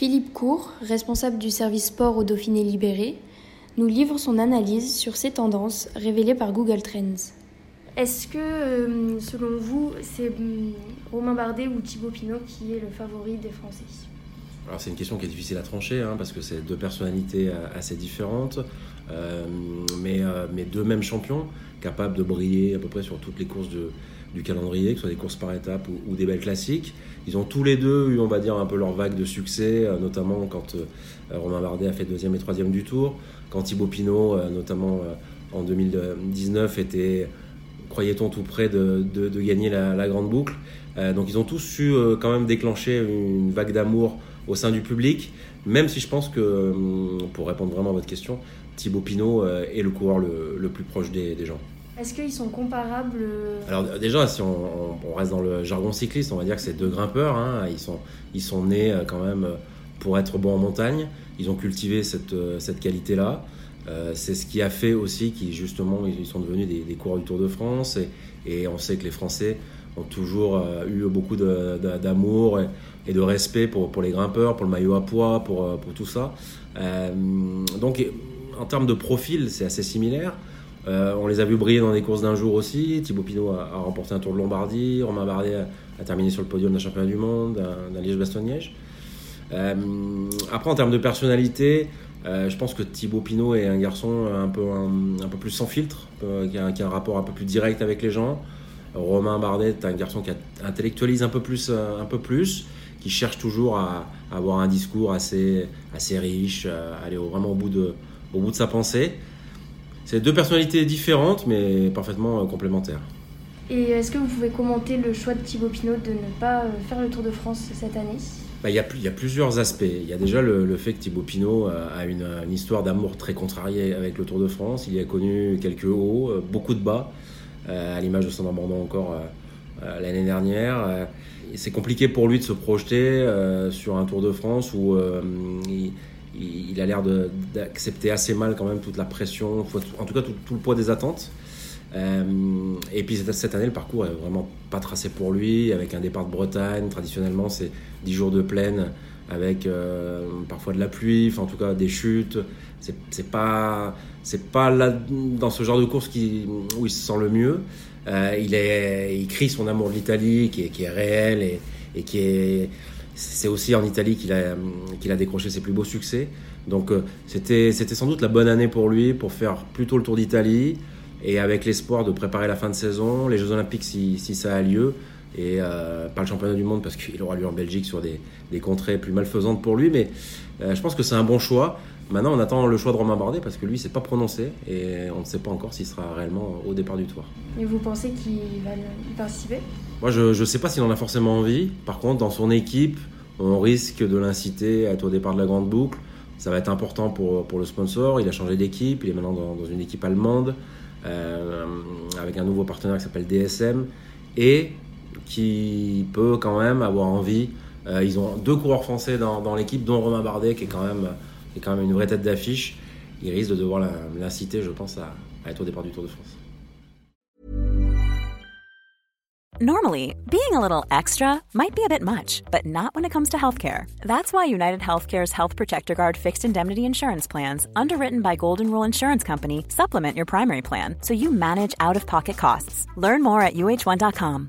Philippe Cour, responsable du service sport au Dauphiné Libéré, nous livre son analyse sur ces tendances révélées par Google Trends. Est-ce que, euh, selon vous, c'est hum, Romain Bardet ou Thibaut Pinot qui est le favori des Français? Alors c'est une question qui est difficile à trancher, hein, parce que c'est deux personnalités euh, assez différentes, euh, mais, mais deux mêmes champions, capables de briller à peu près sur toutes les courses du calendrier, que ce soit des courses par étapes ou, des belles classiques. Ils ont tous les deux eu, on va dire, un peu leur vague de succès, notamment quand Romain Bardet a fait deuxième et troisième du tour, quand Thibaut Pinot, notamment en 2019, était croyait-on tout près de, gagner la, grande boucle. Euh, donc ils ont tous su euh, quand même déclencher une vague d'amour au sein du public, même si je pense que, euh, pour répondre vraiment à votre question, Thibaut Pinot est le coureur le, plus proche des, gens. Est-ce qu'ils sont comparables Alors déjà, si on, reste dans le jargon cycliste, on va dire que c'est deux grimpeurs. Hein. Ils, sont, ils sont nés quand même pour être bons en montagne. Ils ont cultivé cette, cette qualité-là. Euh, c'est ce qui a fait aussi qu'ils justement ils sont devenus des, coureurs du Tour de France et, on sait que les Français ont toujours euh, eu beaucoup d'amour et, de respect pour, les grimpeurs, pour le maillot à poids, pour, euh, tout ça. donc en termes de profil, c'est assez similaire. on les a vus briller dans des courses d'un jour aussi. Thibaut Pinot a, remporté un Tour de Lombardie. Romain Bardet a, terminé sur le podium d'un championnat du monde, d'un Liège-Bastogne-Liège. après, en termes de personnalité, euh, je pense que Thibaut Pinot est un garçon un, peu plus sans filtre, qui, a, un rapport un peu plus direct avec les gens. Romain Bardet est un garçon qui intellectualise un peu plus, euh, un peu plus qui cherche toujours à, avoir un discours assez, assez riche, à aller vraiment au bout de, au bout de sa pensée. C'est deux personnalités différentes, mais parfaitement euh, complémentaires. Et est-ce que vous pouvez commenter le choix de Thibaut Pinot de ne pas faire le Tour de France cette année? Bah, il, y a, il, y a, plusieurs aspects. Il y a déjà le, fait que Thibaut Pinot a une, histoire d'amour très contrariée avec le Tour de France. Il y a connu quelques hauts, euh, beaucoup de bas, euh, à l'image de son abandon encore euh, l'année dernière. C'est compliqué pour lui de se projeter sur un Tour de France où il, a l'air d'accepter assez mal quand même toute la pression, en tout cas tout le poids des attentes. Euh, et puis cette année, le parcours est vraiment pas tracé pour lui, avec un départ de Bretagne. Traditionnellement, c'est 10 jours de plaine avec euh, parfois de la pluie, en tout cas des chutes. C'est pas c'est pas dans ce genre de course qui, où il se sent le mieux. Euh, il, est, crie son amour de l'Italie qui est, réel et, qui est c'est aussi en Italie qu'il a, décroché ses plus beaux succès. Donc c'était, c'était sans doute la bonne année pour lui pour faire plutôt le Tour d'Italie, et avec l'espoir de préparer la fin de saison, les Jeux Olympiques si ça a lieu, et euh, pas le championnat du monde parce qu'il aura lieu en Belgique sur des, des contrées plus malfaisantes pour lui, mais euh, je pense que c'est un bon choix. Maintenant, on attend le choix de Romain Bardet parce que lui, s'est pas prononcé et on ne sait pas encore s'il sera réellement au départ du tour. Et vous pensez qu'il va y participer? Moi, je ne sais pas s'il en a forcément envie. Par contre, dans son équipe, on risque de l'inciter à être au départ de la grande boucle. Ça va être important pour, pour le sponsor. Il a changé d'équipe, il est maintenant dans, dans une équipe allemande. Euh, avec un nouveau partenaire qui s'appelle DSM et qui peut quand même avoir envie. Euh, ils ont deux coureurs français dans, l'équipe, dont Romain Bardet qui est quand même, est quand même une vraie tête d'affiche. Il risque de devoir l'inciter, je pense, à, à être au départ du Tour de France. Normally, being a little extra might be a bit much, but not when it comes to healthcare. That's why United Healthcare's Health Protector Guard fixed indemnity insurance plans, underwritten by Golden Rule Insurance Company, supplement your primary plan so you manage out of pocket costs. Learn more at uh1.com.